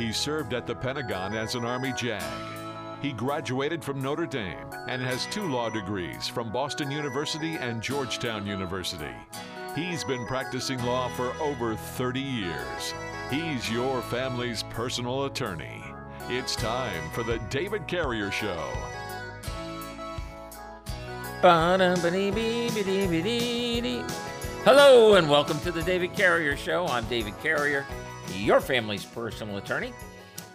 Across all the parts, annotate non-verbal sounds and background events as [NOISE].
He served at the Pentagon as an Army JAG. He graduated from Notre Dame and has two law degrees from Boston University and Georgetown University. He's been practicing law for over 30 years. He's your family's personal attorney. It's time for the David Carrier Show. Hello and welcome to the David Carrier Show. I'm David Carrier, your family's personal attorney.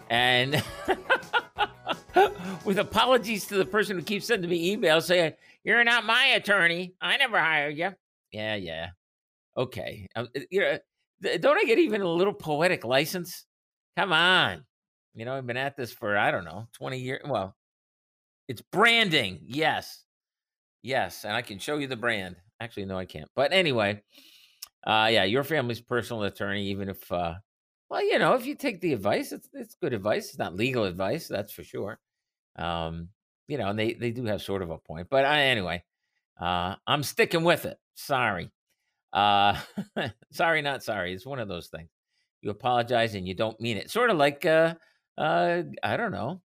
And [LAUGHS] with apologies to the person who keeps sending me emails saying, You're not my attorney. I never hired you. Yeah, yeah. Okay. Um, you know, don't I get even a little poetic license? Come on. You know, I've been at this for, I don't know, 20 years. Well, it's branding. Yes. Yes. And I can show you the brand. Actually, no, I can't. But anyway, uh, yeah, your family's personal attorney, even if, uh, well, you know, if you take the advice, it's it's good advice. It's not legal advice, that's for sure. Um, you know, and they they do have sort of a point. But uh, anyway, uh, I'm sticking with it. Sorry, uh, [LAUGHS] sorry, not sorry. It's one of those things. You apologize and you don't mean it. Sort of like, uh, uh, I don't know,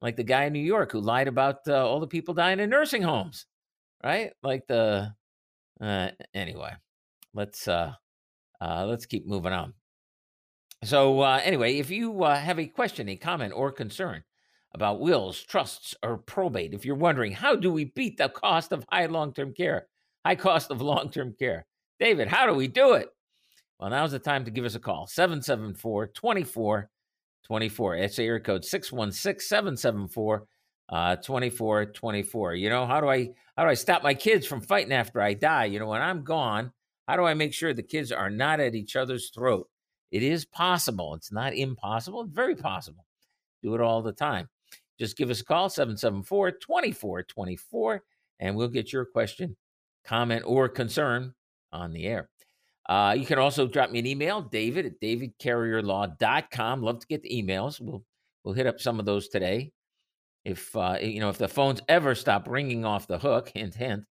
like the guy in New York who lied about uh, all the people dying in nursing homes, right? Like the uh, anyway, let's uh, uh, let's keep moving on. So uh, anyway, if you uh, have a question, a comment, or concern about wills, trusts, or probate, if you're wondering how do we beat the cost of high long-term care, high cost of long-term care, David, how do we do it? Well, now's the time to give us a call 774 24 24. That's area code 616 774 2424. You know, how do I how do I stop my kids from fighting after I die? You know, when I'm gone, how do I make sure the kids are not at each other's throat? It is possible. It's not impossible. It's very possible. Do it all the time. Just give us a call 774 2424 and we'll get your question, comment, or concern on the air. Uh, you can also drop me an email, david at davidcarrierlaw.com. Love to get the emails. We'll we'll hit up some of those today. If uh, you know if the phones ever stop ringing off the hook, hint hint,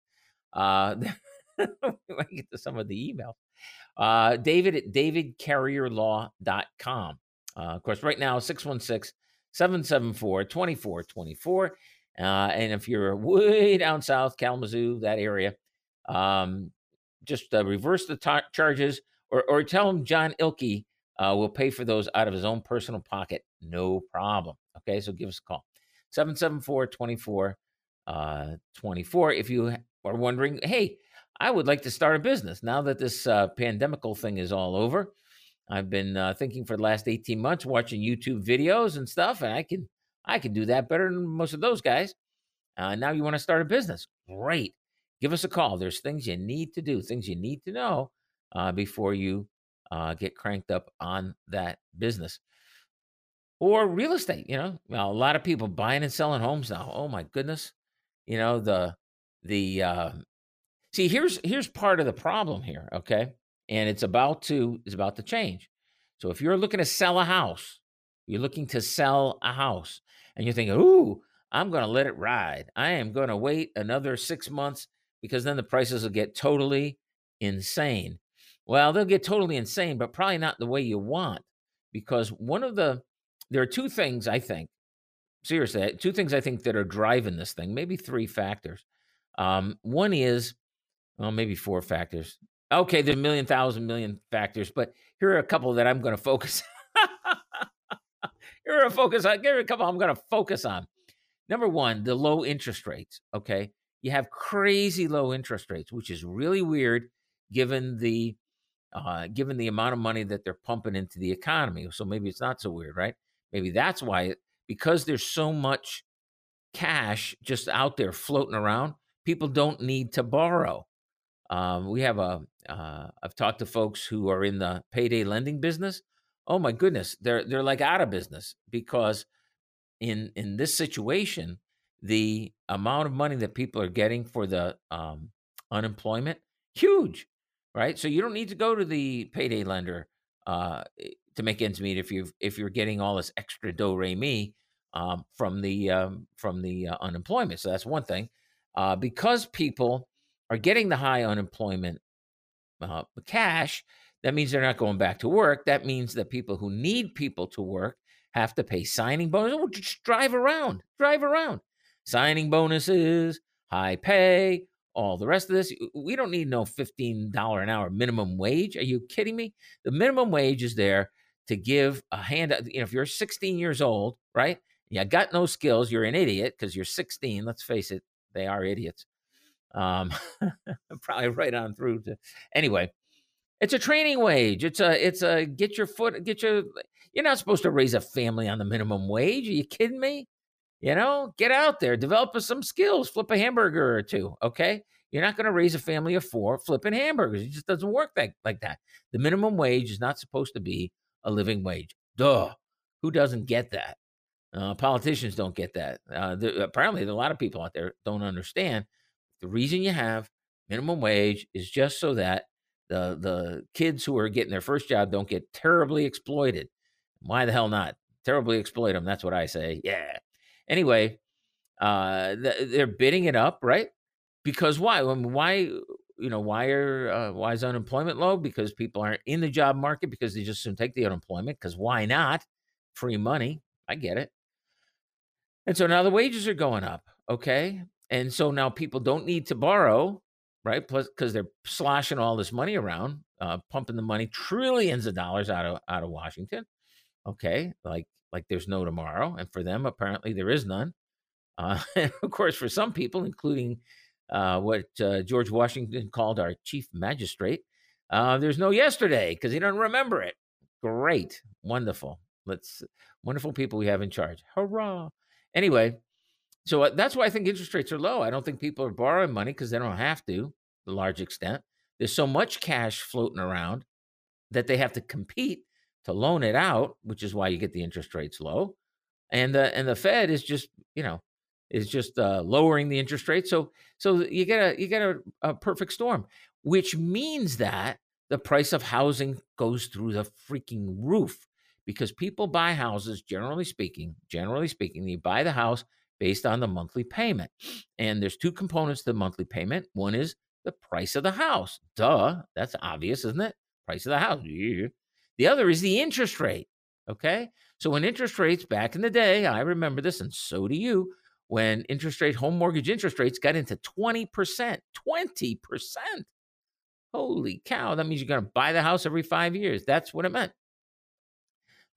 uh, [LAUGHS] we might get to some of the emails. Uh, David at davidcarrierlaw.com. Uh, of course, right now, 616 774 2424. Uh, and if you're way down south, Kalamazoo, that area, um, just uh, reverse the charges or, or tell him John Ilke uh, will pay for those out of his own personal pocket. No problem. Okay, so give us a call 774 24 24. If you are wondering, hey, I would like to start a business now that this uh, pandemical thing is all over. I've been uh, thinking for the last 18 months, watching YouTube videos and stuff, and I can I can do that better than most of those guys. Uh, now you want to start a business? Great. Give us a call. There's things you need to do, things you need to know uh, before you uh, get cranked up on that business. Or real estate, you know, a lot of people buying and selling homes now. Oh my goodness, you know the the uh, see here's here's part of the problem here. Okay, and it's about to it's about to change. So if you're looking to sell a house, you're looking to sell a house, and you're thinking, "Ooh, I'm going to let it ride. I am going to wait another six months because then the prices will get totally insane." Well, they'll get totally insane, but probably not the way you want, because one of the there are two things I think seriously two things I think that are driving this thing. Maybe three factors. Um, one is well, maybe four factors. Okay, there's a million thousand million factors, but here are a couple that I'm going to focus. [LAUGHS] here are a focus on. Here are a couple I'm going to focus on. Number one, the low interest rates. Okay, you have crazy low interest rates, which is really weird given the uh, given the amount of money that they're pumping into the economy. So maybe it's not so weird, right? Maybe that's why because there's so much cash just out there floating around, people don't need to borrow. Um, we have a. Uh, I've talked to folks who are in the payday lending business. Oh my goodness, they're they're like out of business because in in this situation, the amount of money that people are getting for the um, unemployment huge, right? So you don't need to go to the payday lender uh, to make ends meet if you if you're getting all this extra do re mi um, from the um, from the uh, unemployment. So that's one thing. Uh, because people are getting the high unemployment uh, cash, that means they're not going back to work. That means that people who need people to work have to pay signing bonuses. Oh, just drive around, drive around. Signing bonuses, high pay, all the rest of this. We don't need no $15 an hour minimum wage. Are you kidding me? The minimum wage is there to give a hand. You know, if you're 16 years old, right? You got no skills, you're an idiot because you're 16. Let's face it, they are idiots. Um, [LAUGHS] probably right on through to anyway. It's a training wage. It's a it's a get your foot get your. You're not supposed to raise a family on the minimum wage. Are you kidding me? You know, get out there, develop some skills, flip a hamburger or two. Okay, you're not going to raise a family of four flipping hamburgers. It just doesn't work that, like that. The minimum wage is not supposed to be a living wage. Duh. Who doesn't get that? Uh, politicians don't get that. Uh, the, apparently, a lot of people out there don't understand. The reason you have minimum wage is just so that the the kids who are getting their first job don't get terribly exploited. Why the hell not? Terribly exploit them. That's what I say. Yeah. Anyway, uh, they're bidding it up, right? Because why? I mean, why? You know, why are uh, why is unemployment low? Because people aren't in the job market because they just take the unemployment. Because why not? Free money. I get it. And so now the wages are going up. Okay. And so now people don't need to borrow, right? Plus, because they're sloshing all this money around, uh, pumping the money, trillions of dollars out of out of Washington. Okay, like like there's no tomorrow. And for them, apparently, there is none. Uh, [LAUGHS] and of course, for some people, including uh, what uh, George Washington called our chief magistrate, uh, there's no yesterday because he doesn't remember it. Great, wonderful. Let's wonderful people we have in charge. Hurrah! Anyway, so uh, that's why I think interest rates are low. I don't think people are borrowing money because they don't have to, to a large extent. There's so much cash floating around that they have to compete to loan it out, which is why you get the interest rates low. And the and the Fed is just you know is just uh, lowering the interest rate. So so you get a you get a, a perfect storm, which means that the price of housing goes through the freaking roof because people buy houses generally speaking generally speaking you buy the house based on the monthly payment and there's two components to the monthly payment one is the price of the house duh that's obvious isn't it price of the house the other is the interest rate. Okay. So when interest rates back in the day, I remember this, and so do you, when interest rate, home mortgage interest rates got into 20%, 20%. Holy cow. That means you're going to buy the house every five years. That's what it meant.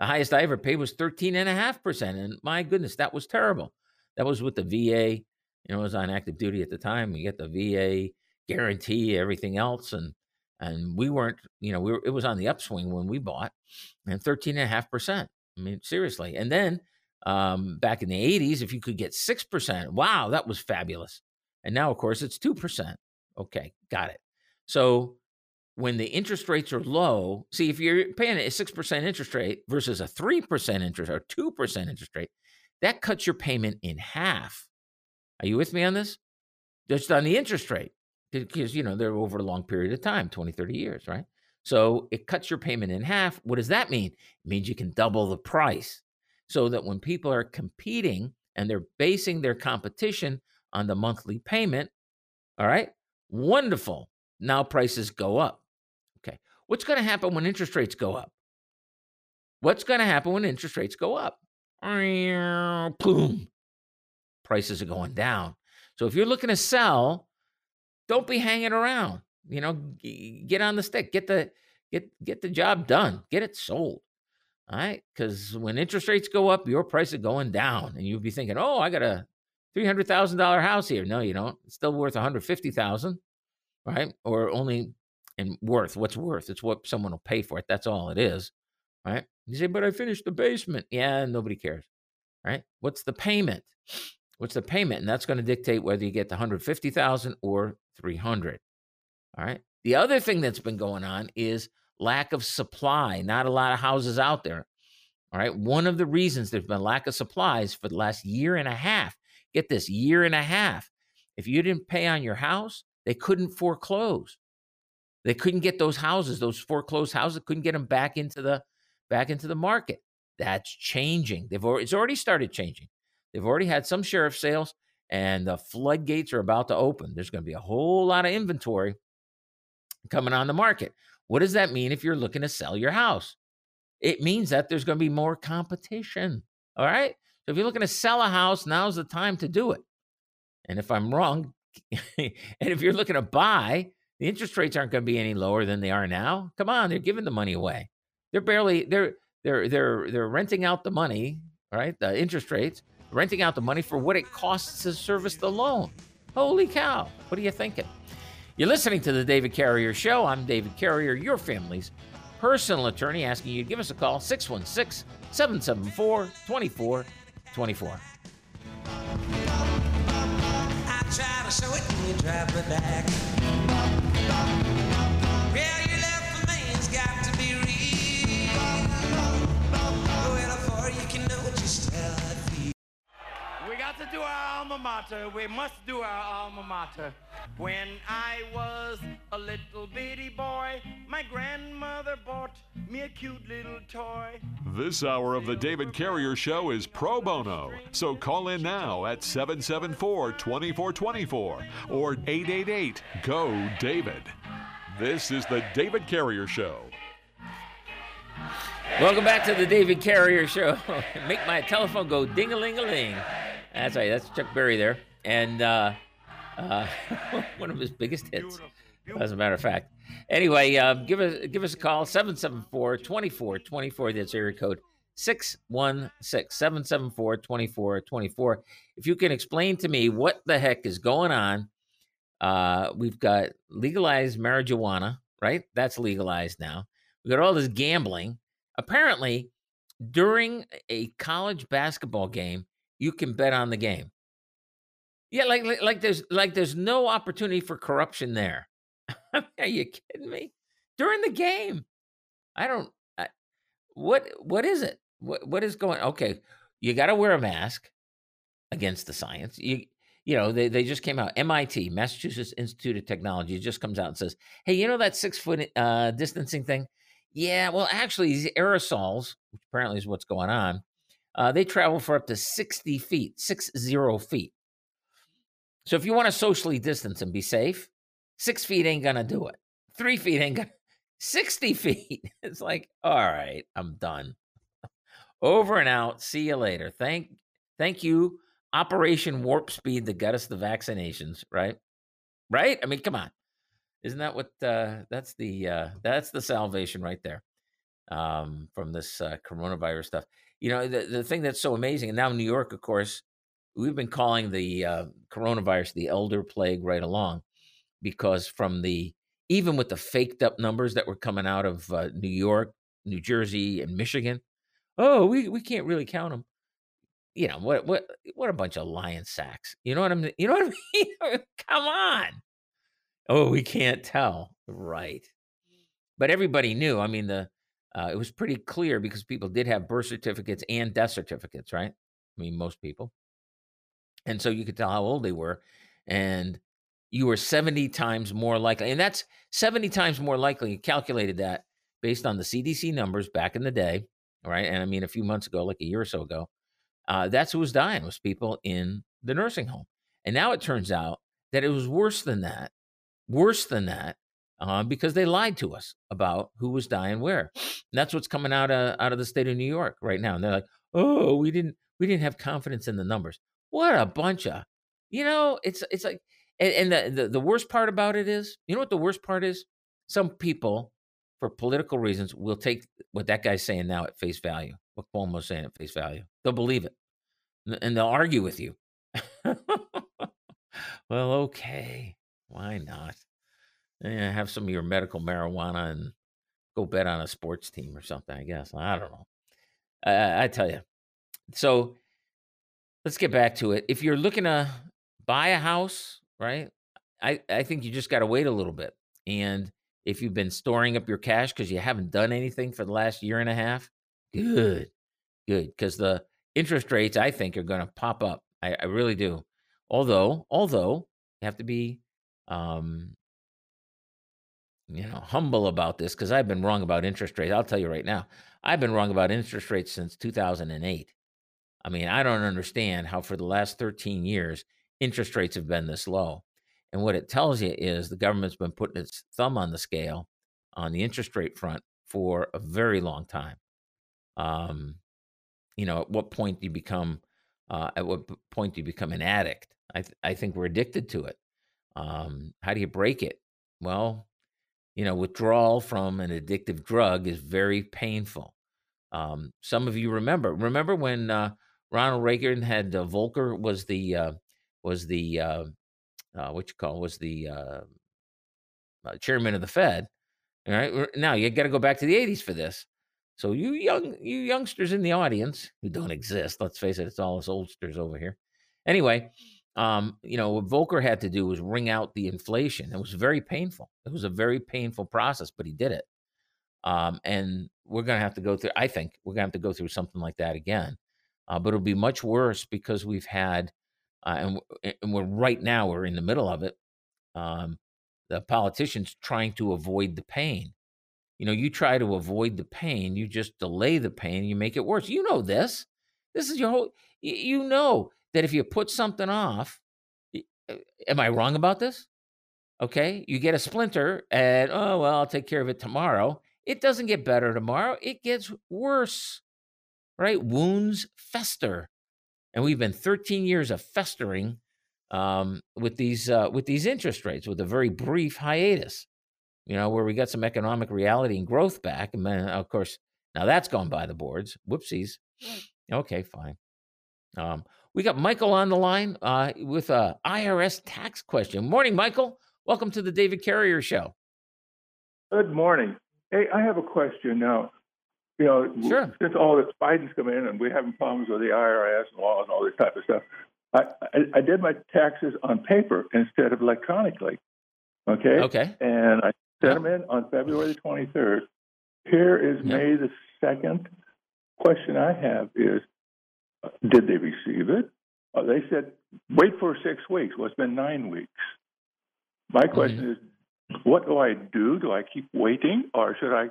The highest I ever paid was 13.5%. And my goodness, that was terrible. That was with the VA. You know, I was on active duty at the time. We get the VA guarantee, everything else. And and we weren't, you know, we were, it was on the upswing when we bought, and thirteen and a half percent. I mean, seriously. And then um, back in the '80s, if you could get six percent, wow, that was fabulous. And now, of course, it's two percent. Okay, got it. So when the interest rates are low, see if you're paying a six percent interest rate versus a three percent interest or two percent interest rate, that cuts your payment in half. Are you with me on this? Just on the interest rate because you know they're over a long period of time 20 30 years right? So it cuts your payment in half. What does that mean? It means you can double the price so that when people are competing and they're basing their competition on the monthly payment all right wonderful. Now prices go up. Okay what's going to happen when interest rates go up? What's going to happen when interest rates go up boom prices are going down so if you're looking to sell don't be hanging around. You know, get on the stick, get the get get the job done, get it sold. All right, because when interest rates go up, your price is going down, and you'll be thinking, "Oh, I got a three hundred thousand dollar house here." No, you don't. It's still worth one hundred fifty thousand, right? Or only and worth. What's worth? It's what someone will pay for it. That's all it is, right? You say, "But I finished the basement." Yeah, nobody cares. right? What's the payment? [SNIFFS] What's the payment? And that's going to dictate whether you get the 150,000 or 300. All right. The other thing that's been going on is lack of supply. Not a lot of houses out there. All right. One of the reasons there's been lack of supplies for the last year and a half. Get this year and a half. If you didn't pay on your house, they couldn't foreclose. They couldn't get those houses, those foreclosed houses, couldn't get them back into the back into the market. That's changing. They've already, it's already started changing. They've already had some sheriff sales, and the floodgates are about to open. There's going to be a whole lot of inventory coming on the market. What does that mean if you're looking to sell your house? It means that there's going to be more competition. All right. So if you're looking to sell a house, now's the time to do it. And if I'm wrong, [LAUGHS] and if you're looking to buy, the interest rates aren't going to be any lower than they are now. Come on, they're giving the money away. They're barely they're they're they're they're renting out the money, right? The interest rates, renting out the money for what it costs to service the loan. Holy cow. What are you thinking? You're listening to the David Carrier Show. I'm David Carrier, your family's personal attorney, asking you to give us a call 616 774 2424. I try to show it and you drive me back. Mater. We must do our alma mater. When I was a little bitty boy, my grandmother bought me a cute little toy. This hour of the David Carrier Show is pro bono. So call in now at 774 2424 or 888 GO DAVID. This is the David Carrier Show. Welcome back to the David Carrier Show. [LAUGHS] Make my telephone go ding a ling a ling. That's right. That's Chuck Berry there, and uh, uh, [LAUGHS] one of his biggest hits, as a matter of fact. Anyway, uh, give us give us a call 774-2424. That's area code 616-774-2424. If you can explain to me what the heck is going on, uh, we've got legalized marijuana, right? That's legalized now. We got all this gambling. Apparently, during a college basketball game, you can bet on the game. Yeah, like like, like there's like there's no opportunity for corruption there. [LAUGHS] Are you kidding me? During the game, I don't. I, what what is it? What what is going? Okay, you got to wear a mask against the science. You you know they they just came out. MIT, Massachusetts Institute of Technology, just comes out and says, hey, you know that six foot uh, distancing thing? Yeah, well, actually, these aerosols, which apparently is what's going on, uh, they travel for up to 60 feet, six zero feet. So if you want to socially distance and be safe, six feet ain't gonna do it. Three feet ain't gonna. [LAUGHS] 60 feet. [LAUGHS] It's like, all right, I'm done. Over and out. See you later. Thank, thank you, Operation Warp Speed that got us the vaccinations. Right, right. I mean, come on. Isn't that what? Uh, that's the uh, that's the salvation right there um, from this uh, coronavirus stuff. You know, the the thing that's so amazing, and now New York, of course, we've been calling the uh, coronavirus the elder plague right along, because from the even with the faked up numbers that were coming out of uh, New York, New Jersey, and Michigan, oh, we we can't really count them. You know what what what a bunch of lion sacks. You know what I'm you know what [LAUGHS] I mean? Come on. Oh, we can't tell. Right. But everybody knew. I mean, the uh, it was pretty clear because people did have birth certificates and death certificates, right? I mean, most people. And so you could tell how old they were. And you were 70 times more likely. And that's 70 times more likely. You calculated that based on the CDC numbers back in the day, right? And I mean, a few months ago, like a year or so ago, uh, that's who was dying was people in the nursing home. And now it turns out that it was worse than that, worse than that, uh, because they lied to us about who was dying where. And that's what's coming out of out of the state of New York right now. And they're like, "Oh, we didn't we didn't have confidence in the numbers." What a bunch of, you know, it's it's like, and, and the, the the worst part about it is, you know what the worst part is? Some people, for political reasons, will take what that guy's saying now at face value. What Cuomo's saying at face value, they'll believe it, and they'll argue with you. [LAUGHS] well, okay, why not? Yeah, have some of your medical marijuana and go bet on a sports team or something. I guess I don't know. I, I tell you. So let's get back to it. If you're looking to buy a house, right? I, I think you just got to wait a little bit. And if you've been storing up your cash because you haven't done anything for the last year and a half, good, good. Because the interest rates, I think, are going to pop up. I, I really do. Although, although you have to be, um, you know, humble about this because I've been wrong about interest rates. I'll tell you right now, I've been wrong about interest rates since 2008. I mean, I don't understand how for the last 13 years interest rates have been this low. And what it tells you is the government's been putting its thumb on the scale on the interest rate front for a very long time. Um, you know, at what point do you become, uh, at what point do you become an addict? I, th- I think we're addicted to it. Um, how do you break it? Well, you know, withdrawal from an addictive drug is very painful. Um, some of you remember, remember when uh, Ronald Reagan had uh, Volcker was the uh, was the uh, uh, what you call was the uh, uh, chairman of the Fed. All right, now you got to go back to the '80s for this. So you young you youngsters in the audience who don't exist, let's face it, it's all us oldsters over here. Anyway, um, you know what Volcker had to do was wring out the inflation. It was very painful. It was a very painful process, but he did it. Um, and we're going to have to go through. I think we're going to have to go through something like that again. Uh, but it'll be much worse because we've had, uh, and, and we're right now we're in the middle of it. Um, the politicians trying to avoid the pain. You know, you try to avoid the pain, you just delay the pain, you make it worse. You know this. This is your whole. You know that if you put something off, uh, am I wrong about this? Okay, you get a splinter, and oh well, I'll take care of it tomorrow. It doesn't get better tomorrow. It gets worse, right? Wounds fester, and we've been 13 years of festering um, with these uh, with these interest rates, with a very brief hiatus. You know, where we got some economic reality and growth back, and then of course now that's gone by the boards. Whoopsies. Okay, fine. Um, we got Michael on the line uh, with a IRS tax question. Morning, Michael. Welcome to the David Carrier Show. Good morning. Hey, I have a question now. You know, Sure. since all this Biden's come in and we're having problems with the IRS and laws and all this type of stuff, I, I, I did my taxes on paper instead of electronically. Okay. Okay. And I sent them in on February the 23rd. Here is. May the 2nd. Question I have is, did they receive it? Uh, they said, wait for six weeks. Well, it's been nine weeks. My question is, what do I do? Do I keep waiting, or should I?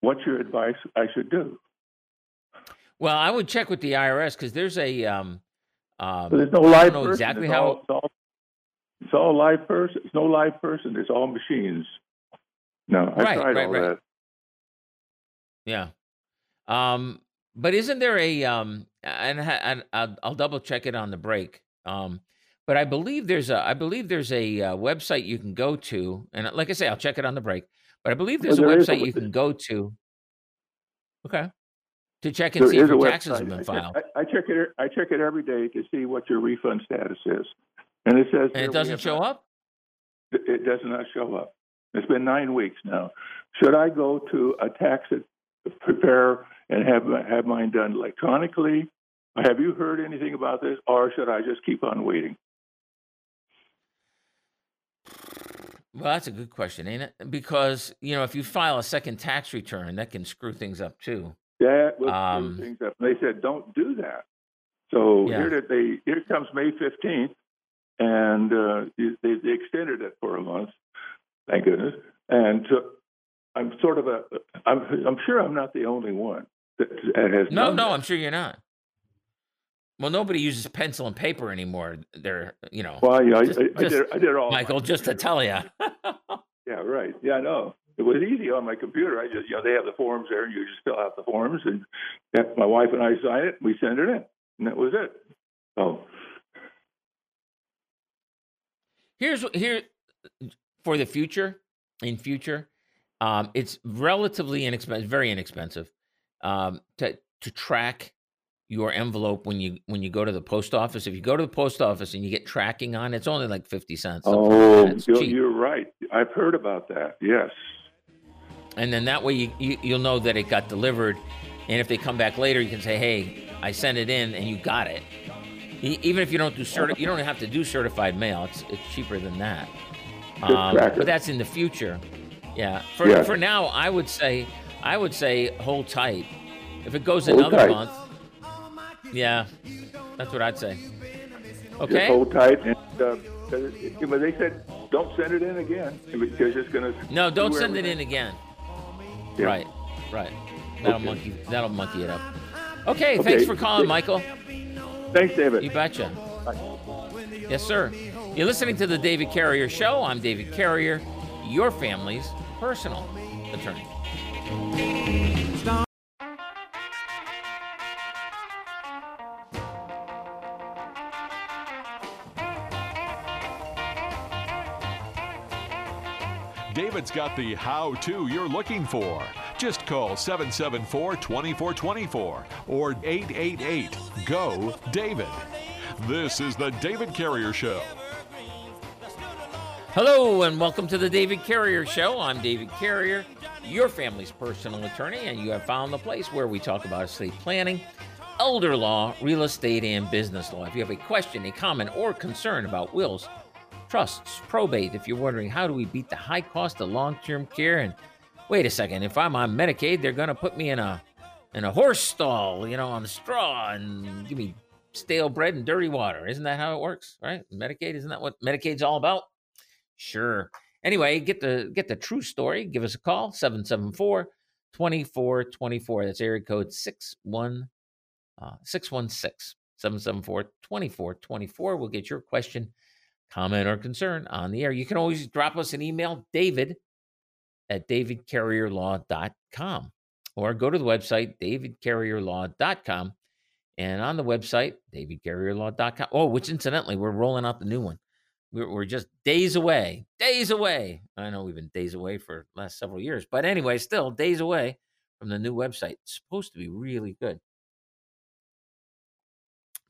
What's your advice? I should do. Well, I would check with the IRS because there's a um, um, there's no live person. exactly it's how. All, it's, all, it's all live person. It's no live person. It's all machines. No, I Right, tried right, all right. that. Yeah. Um, but isn't there a um and, and I'll, I'll double check it on the break. Um, but I believe there's a I believe there's a uh, website you can go to, and like I say, I'll check it on the break. But I believe there's Well, a is a website you can go to. Okay. To check and see if your taxes website. have been filed, I, I check it. I check it every day to see what your refund status is, and it says and it doesn't show up. It does not show up. It's been nine weeks now. Should I go to a tax preparer and have have mine done electronically? Have you heard anything about this, or should I just keep on waiting? Well, that's a good question, ain't it? Because you know, if you file a second tax return, that can screw things up too. That will screw Um, things up. They said don't do that. So Yeah. here that they here comes May fifteenth, and uh, they, they extended it for a month. Thank goodness. And so I'm sort of a I'm I'm sure I'm not the only one that, has No, no, that. I'm sure you're not. Well, nobody uses pencil and paper anymore. They're, you know, Well, I, Just- I, I just- did I did all Michael, just to tell you. [LAUGHS] Yeah, right. Yeah, I know. It was easy on my computer. I just, you know, they have the forms there, and you just fill out the forms, and my wife and I sign it, we send it in, and that was it. So, Here's what- here for the future. In future, um, it's relatively inexpensive, very inexpensive, um, to to track your envelope when you when you go to the post office. If you go to the post office and you get tracking on, it's only like fifty cents. something like oh, you're, you're right. I've heard about that. Yes. and then that way you, you you'll know that it got delivered. And if they come back later, you can say, "Hey, I sent it in, and you got it." Even if you don't do certi- you don't have to do certified mail. It's it's cheaper than that. Um, but that's in the future. Yeah. For Yeah. for now, I would say I would say hold tight. If it goes Hold another tight. month, yeah, that's what I'd say. Just Okay. hold tight. And uh, but they said don't send it in again because it's going to. No, don't send it in again. Yeah. Right. Right. That'll Okay. monkey. That'll monkey it up. Okay. Okay. Thanks for calling, Michael. Thanks, David. You betcha. Yes, sir. You're listening to the David Carrier Show. I'm David Carrier, your family's personal attorney. David's got the how to you're looking for. Just call 774 2424 or 888 GO David. This is the David Carrier Show. Hello, and welcome to the David Carrier Show. I'm David Carrier, your family's personal attorney, and you have found the place where we talk about estate planning, elder law, real estate, and business law. If you have a question, a comment, or concern about wills, trusts, probate, if you're wondering how do we beat the high cost of long-term care, and wait a second, if I'm on Medicaid, they're going to put me in a in a horse stall, you know, on the straw, and give me stale bread and dirty water. Isn't that how it works? Right? Medicaid, isn't that what Medicaid's all about? Sure. Anyway, get the get the true story. Give us a call 774 2424. That's area code 61 uh, 616 774 2424. We'll get your question, comment, or concern on the air. You can always drop us an email, David at davidcarrierlaw.com, or go to the website, davidcarrierlaw.com. And on the website, davidcarrierlaw.com. Oh, which incidentally, we're rolling out the new one. We're, we're just days away, days away. I know we've been days away for last several years, but anyway, still days away from the new website. It's supposed to be really good.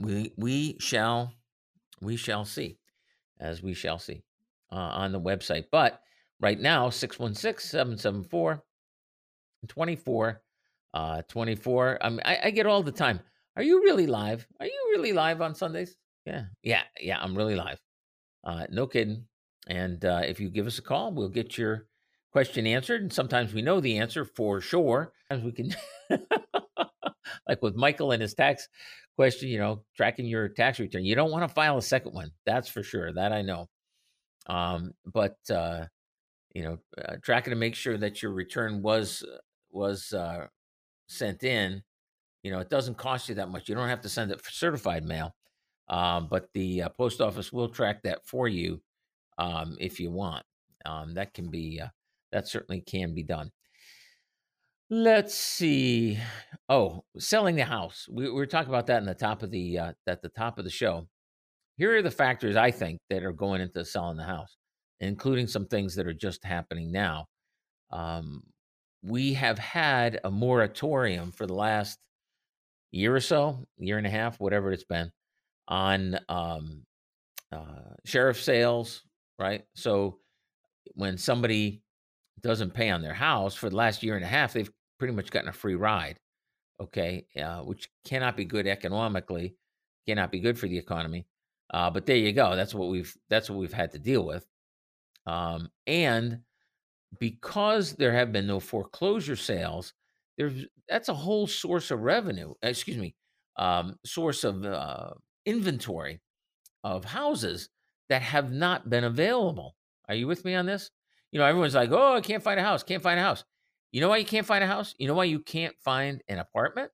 We we shall we shall see, as we shall see uh, on the website. But right now, 616 774 24 uh 24 I, mean, I i get all the time are you really live are you really live on sundays yeah yeah yeah i'm really live uh no kidding. And uh if you give us a call we'll get your question answered and sometimes we know the answer for sure. Sometimes we can [LAUGHS] like with michael and his tax question you know tracking your tax return you don't want to file a second one that's for sure that i know. Um but uh you know uh, tracking to make sure that your return was was uh, sent in, you know, it doesn't cost you that much. You don't have to send it for certified mail, um, but the uh, post office will track that for you um, if you want. Um, that can be uh, that certainly can be done. Let's see. Oh, selling the house. We, we were talking about that in the top of the uh, at the top of the show. Here are the factors I think that are going into selling the house, including some things that are just happening now. Um, we have had a moratorium for the last year or so, year and a half, whatever it's been, on um, uh, sheriff sales, right? So when somebody doesn't pay on their house for the last year and a half, they've pretty much gotten a free ride, okay, uh, which cannot be good economically, cannot be good for the economy. Uh, but there you go. That's what we've that's what we've had to deal with, um, and because there have been no foreclosure sales, there's that's a whole source of revenue. Excuse me, um, source of uh, inventory of houses that have not been available. Are you with me on this? You know, everyone's like, "Oh, I can't find a house. Can't find a house." You know why you can't find a house? You know why you can't find an apartment?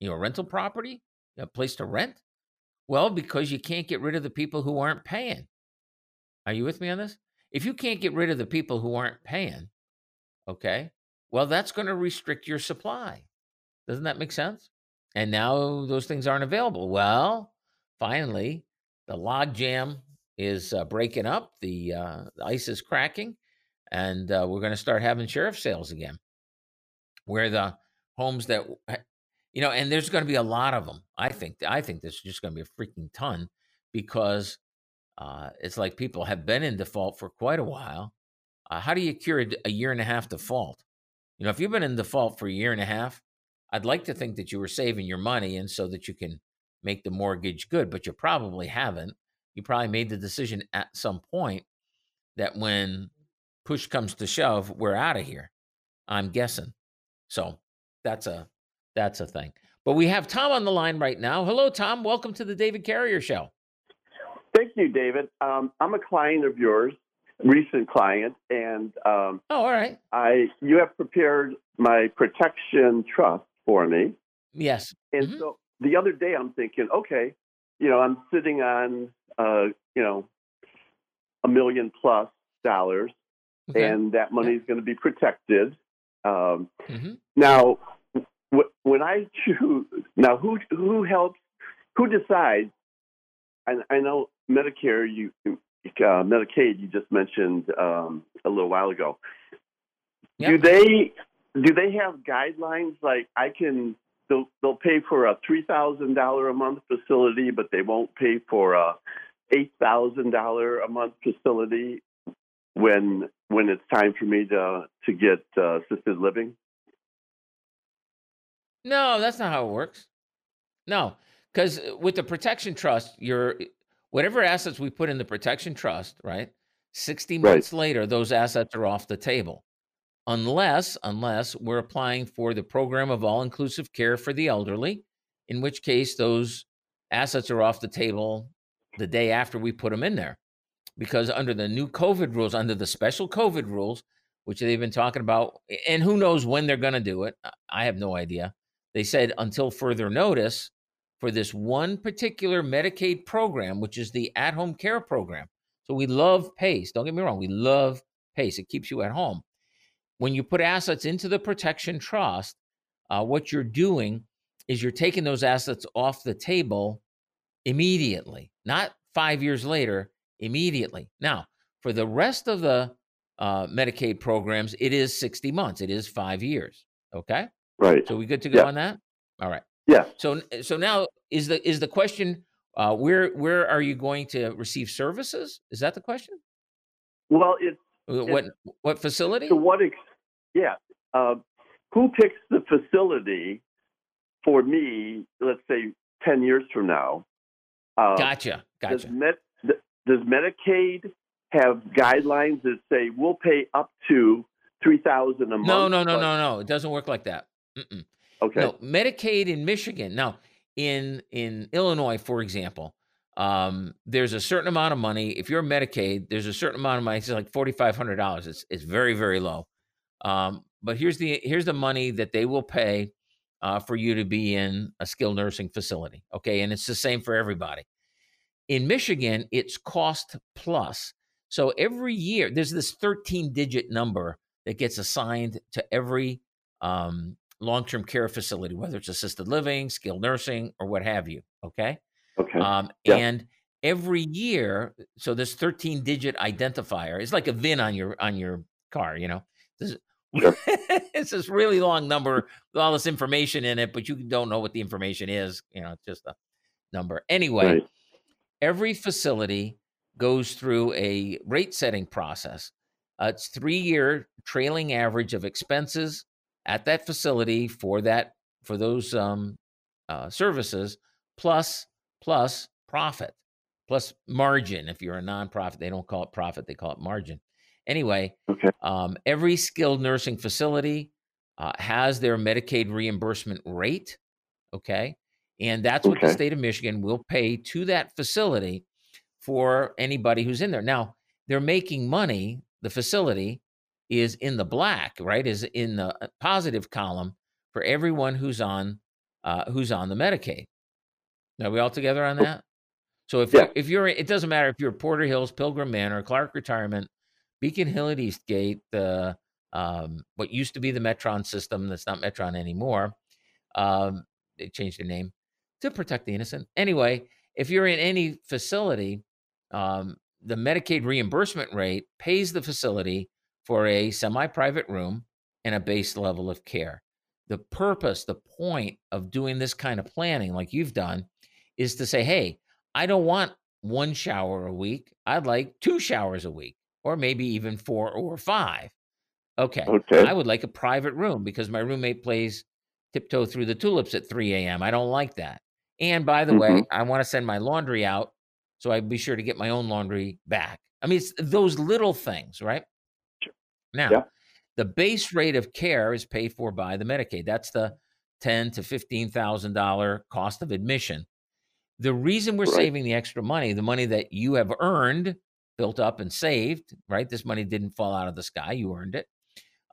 You know, a rental property, a place to rent? Well, because you can't get rid of the people who aren't paying. Are you with me on this? If you can't get rid of the people who aren't paying, okay, well, that's going to restrict your supply. Doesn't that make sense? And now those things aren't available. Well, finally, the log jam is uh, breaking up, the, uh, the ice is cracking, and uh, we're going to start having sheriff sales again, where the homes that you know, and there's going to be a lot of them. I think. I think there's just going to be a freaking ton because uh, it's like people have been in default for quite a while. Uh, how do you cure a year and a half default? You know, if you've been in default for a year and a half, I'd like to think that you were saving your money, and so that you can make the mortgage good, but you probably haven't. You probably made the decision at some point that when push comes to shove, we're out of here. I'm guessing. So that's a that's a thing. But we have Tom on the line right now. Hello, Tom. Welcome to the David Carrier Show. Thank you, David. Um, I'm a client of yours, recent client, and um, Oh, all right. I you have prepared my protection trust for me. Yes. And Mhm. so the other day, I'm thinking, okay, you know, I'm sitting on, uh, you know, a million plus dollars, Okay. and that money is going to be protected. Um, Mhm. Now, w- when I choose, now who who helps? Who decides? I, I know Medicare, you uh, Medicaid, you just mentioned um, a little while ago. Do they do they have guidelines like I can? They'll, they'll pay for a three thousand dollar a month facility, but they won't pay for a eight thousand dollar a month facility when when it's time for me to to get uh, assisted living. No, that's not how it works. No, because with the protection trust, your whatever assets we put in the protection trust, right? 60 Right. months later, those assets are off the table. Unless, unless we're applying for the program of all-inclusive care for the elderly, in which case those assets are off the table the day after we put them in there. Because under the new COVID rules, under the special COVID rules, which they've been talking about, and who knows when they're going to do it, I- have no idea. They said until further notice for this one particular Medicaid program, which is the at home care program. So we love PACE. Don't get me wrong, we love PACE. It keeps you at home. When you put assets into the protection trust, uh, what you're doing is you're taking those assets off the table immediately, not five years later, immediately. Now, for the rest of the uh, Medicaid programs, it is 60 months, it is five years. Okay. Right. So we good to go Yeah. on that? All right. Yeah. So so now is the is the question uh, where where are you going to receive services? Is that the question? Well, it's What what facility? to what ex- yeah. Uh, who picks the facility for me? Let's say ten years from now. Uh, Gotcha. Does, Med, does Medicaid have guidelines that say we'll pay up to three thousand a month? No, no, no, but- no, no. It doesn't work like that. Mm-mm. Okay. No, Medicaid in Michigan. Now, in in Illinois, for example, um, there's a certain amount of money. If you're Medicaid, there's a certain amount of money. It's like forty five hundred dollars. It's it's very very low. Um, but here's the here's the money that they will pay uh, for you to be in a skilled nursing facility. Okay, and it's the same for everybody. In Michigan, it's cost plus. So every year, there's this 13 digit number that gets assigned to every um, long term care facility, whether it's assisted living, skilled nursing, or what have you. Okay. okay. Um, Yeah. And every year, so this 13 digit identifier is like a VIN on your on your car. You know, this, [LAUGHS] It's this really long number with all this information in it, but you don't know what the information is. You know, it's just a number. Anyway, Right. every facility goes through a rate setting process. Uh, it's three year trailing average of expenses at that facility for that for those um, uh, services plus plus profit plus margin. If you're a nonprofit, they don't call it profit; they call it margin. Anyway, Okay. um, every skilled nursing facility uh, has their Medicaid reimbursement rate. Okay. And that's what the state of Michigan will pay to that facility for anybody who's in there. Now, they're making money. The facility is in the black, right? Is in the uh, positive column for everyone who's on uh, who's on the Medicaid. Are we all together on that? So if Yeah. you're, if you're, it doesn't matter if you're Porter Hills, Pilgrim Manor, Clark Retirement, Beacon Hill at Eastgate, the um, what used to be the Metron system that's not Metron anymore. Um, they changed the name to protect the innocent. Anyway, if you're in any facility, um, the Medicaid reimbursement rate pays the facility for a semi-private room and a base level of care. The purpose, the point of doing this kind of planning, like you've done, is to say, hey, I don't want one shower a week. I'd like two showers a week, or maybe even four or five. Okay. Okay. I would like a private room because my roommate plays tiptoe through the tulips at 3 a.m. I don't like that. And by the way, Mhm. I want to send my laundry out, so I'd be sure to get my own laundry back. I mean, it's those little things, right? Now, Yeah. the base rate of care is paid for by the Medicaid. That's the ten to fifteen thousand dollar cost of admission. The reason we're Right. saving the extra money, the money that you have earned, built up, and saved, right? This money didn't fall out of the sky; you earned it.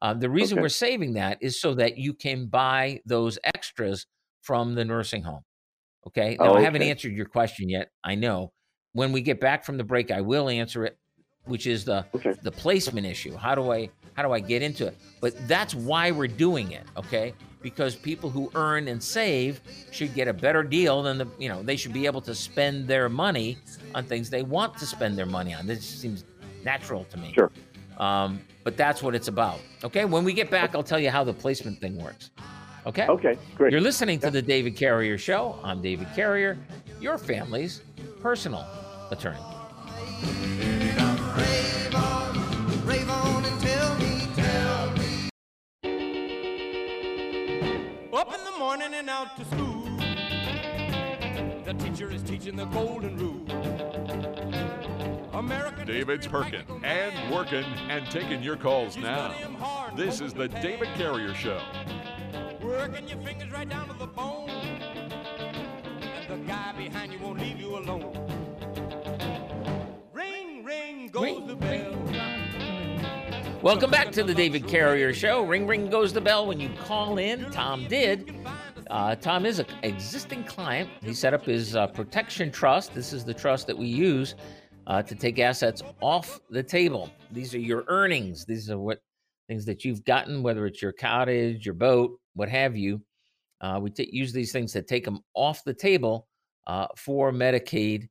Um, the reason Okay. we're saving that is so that you can buy those extras from the nursing home. Okay. Now, I haven't answered your question yet. I know. When we get back from the break, I will answer it, which is the Okay. the placement issue. How do I how do I get into it? But that's why we're doing it. Okay. Because people who earn and save should get a better deal than the you know they should be able to spend their money on things they want to spend their money on. This seems natural to me. Sure. Um, but that's what it's about. Okay. When we get back, I'll tell you how the placement thing works. Okay. Okay, great. You're listening to the David Carrier Show. I'm David Carrier, your family's personal attorney. Morning and out to school. The teacher is teaching the golden rule. American David's history, perking and working and taking your calls You now. study 'em hard, This is the focus David. Carrier Show. Working your fingers right down to the bone. And the guy behind you won't leave you alone. Ring, ring goes Ring, the bell. Welcome back to the David Carrier Show. Ring, ring goes the bell when you call in. Tom did. Uh, Tom is an existing client. He set up his uh, protection trust. This is the trust that we use uh, to take assets off the table. These are your earnings. These are what things that you've gotten, whether it's your cottage, your boat, what have you. Uh, we ta use these things to take them off the table uh, for Medicaid,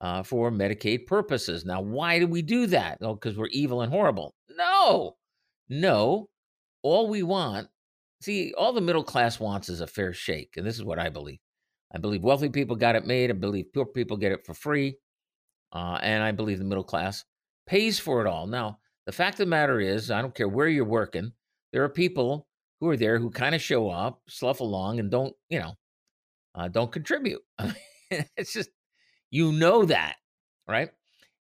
uh, for Medicaid purposes. Now, why do we do that? Because we're evil and horrible. No, no. All we want, see, all the middle class wants is a fair shake, and this is what I believe. I believe wealthy people got it made. I believe poor people get it for free, uh, and I believe the middle class pays for it all. Now, the fact of the matter is, I don't care where you're working, there are people who are there who kind of show up, slough along, and don't, you know, uh, don't contribute. [LAUGHS] it's just, you know that, right?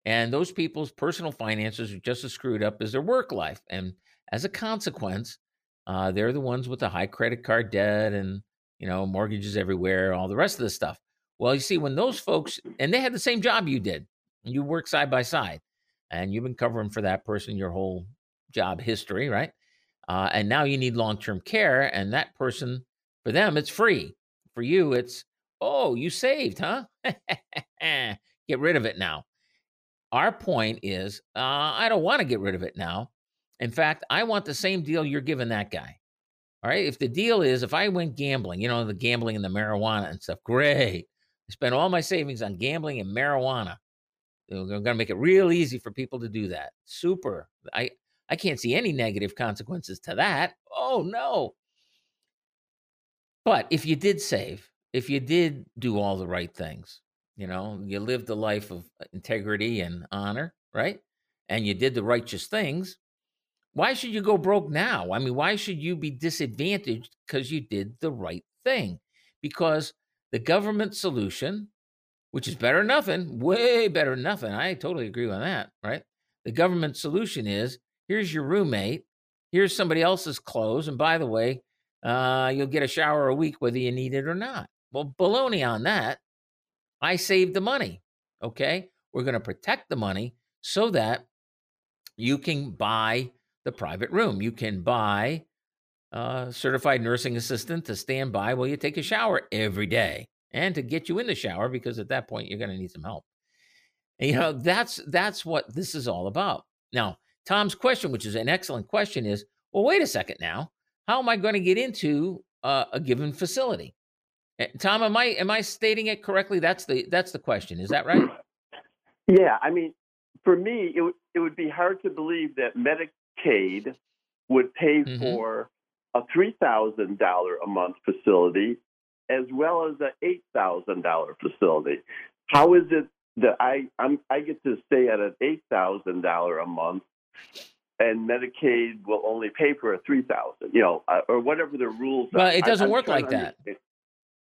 And those people's personal finances are just as screwed up as their work life. And as a consequence, uh, they're the ones with the high credit card debt and, you know, mortgages everywhere, all the rest of the stuff. Well, you see, when those folks, and they had the same job you did, you work side by side, and you've been covering for that person your whole job history, right? Uh, and now you need long term care, and that person, for them, it's free. For you, it's, oh, you saved, huh? [LAUGHS] Get rid of it now. Our point is, uh, I don't want to get rid of it now. In fact, I want the same deal you're giving that guy. All right. If the deal is, if I went gambling, you know, the gambling and the marijuana and stuff, great. I spend all my savings on gambling and marijuana. I'm going to make it real easy for people to do that. Super. I I can't see any negative consequences to that. Oh no. But if you did save, if you did do all the right things, you know, you lived a life of integrity and honor, right? And you did the righteous things, why should you go broke now? I mean, why should you be disadvantaged because you did the right thing? Because the government solution, which is better than nothing, way better than nothing. I totally agree on that, right? The government solution is here's your roommate, here's somebody else's clothes, and by the way, uh, you'll get a shower a week whether you need it or not. Well, baloney on that. I saved the money. Okay. We're going to protect the money so that you can buy the private room. You can buy a certified nursing assistant to stand by while you take a shower every day and to get you in the shower because at that point you're going to need some help. And, you know, that's that's what this is all about. Now, Tom's question, which is an excellent question, is well, wait a second now. How am I going to get into uh, a given facility? Eh, Tom, am I am I stating it correctly? That's the that's the question. Is that right? Yeah, I mean, for me, it would it would be hard to believe that Medicaid would pay Mhm. for a three thousand dollar a month facility as well as a eight thousand dollar facility. How is it that I I'm, I get to stay at an eight thousand dollar a month, and Medicaid will only pay for a three thousand? You know, uh, or whatever the rules. Well, are. it doesn't I'm work like that.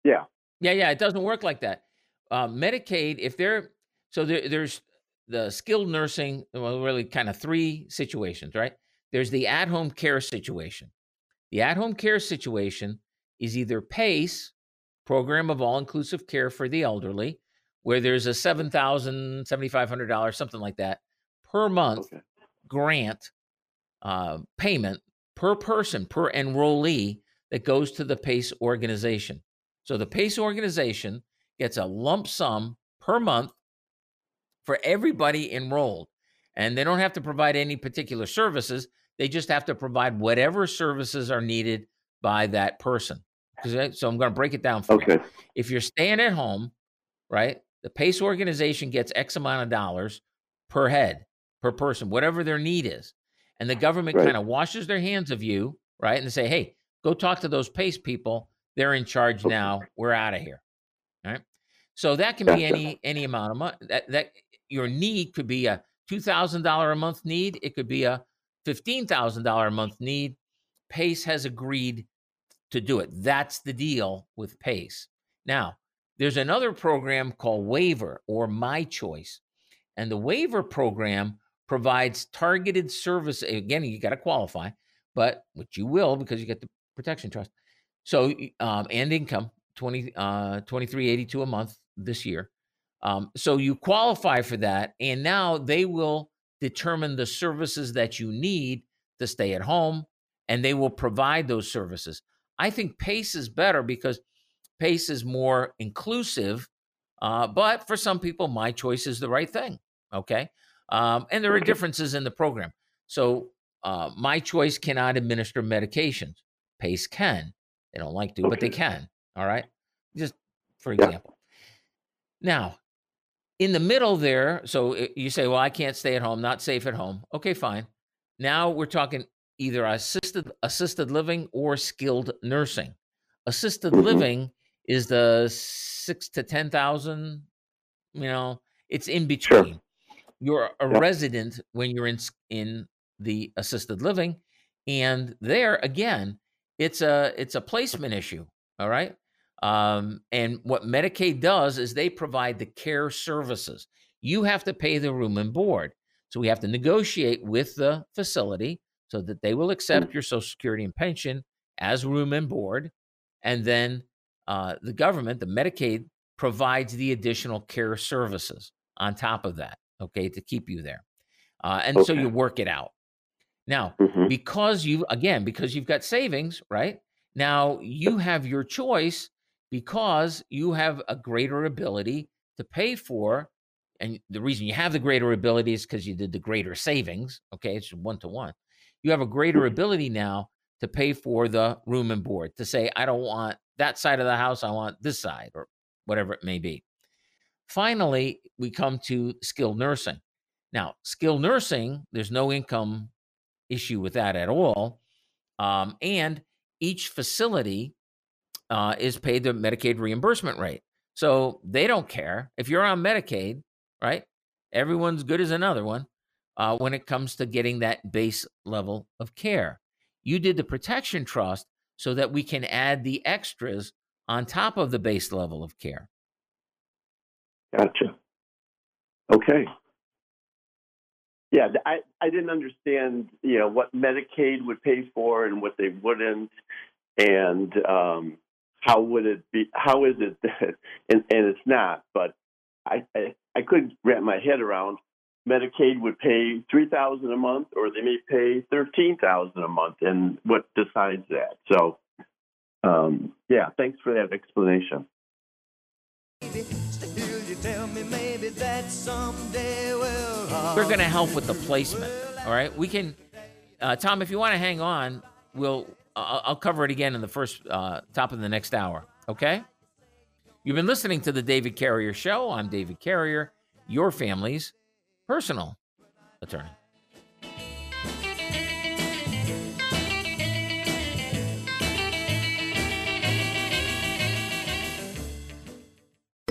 Yeah. Yeah, yeah, it doesn't work like that. Uh, Medicaid, if they're so there, there's the skilled nursing, well, really kind of three situations, right? There's the at home care situation. The at home care situation is either PACE, Program of All Inclusive Care for the Elderly, where there's a $7,000, $7,500, something like that per month Okay. grant uh, payment per person, per enrollee that goes to the PACE organization. So the PACE organization gets a lump sum per month for everybody enrolled. And they don't have to provide any particular services. They just have to provide whatever services are needed by that person. So I'm going to break it down for you. Okay. If you're staying at home, right, the PACE organization gets X amount of dollars per head, per person, whatever their need is. And the government Right. kind of washes their hands of you, right? And they say, hey, go talk to those PACE people. They're in charge Okay. now. We're out of here. All right. So that can be any any amount of money. That that your need could be a two thousand dollar a month need. It could be a fifteen thousand dollar a month need. Pace has agreed to do it. That's the deal with Pace. Now, there's another program called Waiver or MI Choice. And the waiver program provides targeted service. Again, you got to qualify, but which you will because you get the protection trust. So, um, and income 20, uh, 2382 a month this year. Um, so you qualify for that. And now they will determine the services that you need to stay at home and they will provide those services. I think PACE is better because PACE is more inclusive. Uh, but for some people, MI Choice is the right thing. Okay. Um, and there are differences in the program. So uh, MI Choice cannot administer medications. PACE can. They don't like to, but they can. All right. Just for Yeah. example. Now, in the middle there, so you say, well, I can't stay at home, not safe at home. Okay, fine. Now we're talking either assisted assisted living or skilled nursing. Assisted Mhm. living is the six to ten thousand. You know, it's in between. You're a Yeah. resident when you're in in the assisted living, and there again, it's a it's a placement issue. All right. Um, and what Medicaid does is they provide the care services. You have to pay the room and board. So we have to negotiate with the facility so that they will accept your Social Security and pension as room and board. And then uh, the government, the Medicaid, provides the additional care services on top of that, okay, to keep you there. Uh, and so you work it out. Now, Mhm. because you again because you've got savings right now you have your choice because you have a greater ability to pay for and the reason you have the greater ability is because you did the greater savings okay? It's one to one you have a greater ability now to pay for the room and board to say i don't want that side of the house i want this side or whatever it may be. Finally we come to skilled nursing. Now skilled nursing there's no income issue with that at all. Um, and each facility uh, is paid the Medicaid reimbursement rate. So they don't care. If you're on Medicaid, right? Everyone's good as another one uh, when it comes to getting that base level of care. You did the protection trust so that we can add the extras on top of the base level of care. Gotcha. Okay. Yeah, I, I didn't understand, you know, what Medicaid would pay for and what they wouldn't, and um, how would it be? How is it [LAUGHS] that? And, and it's not, but I, I I couldn't wrap my head around. Medicaid would pay three thousand a month, or they may pay thirteen thousand a month, and what decides that? So, um, yeah, thanks for that explanation. We're going to help with the placement. All right. We can, uh, Tom, if you want to hang on, we'll, I'll, cover it again in the first, uh, top of the next hour. Okay. You've been listening to the David Carrier Show. I'm David Carrier, your family's personal attorney.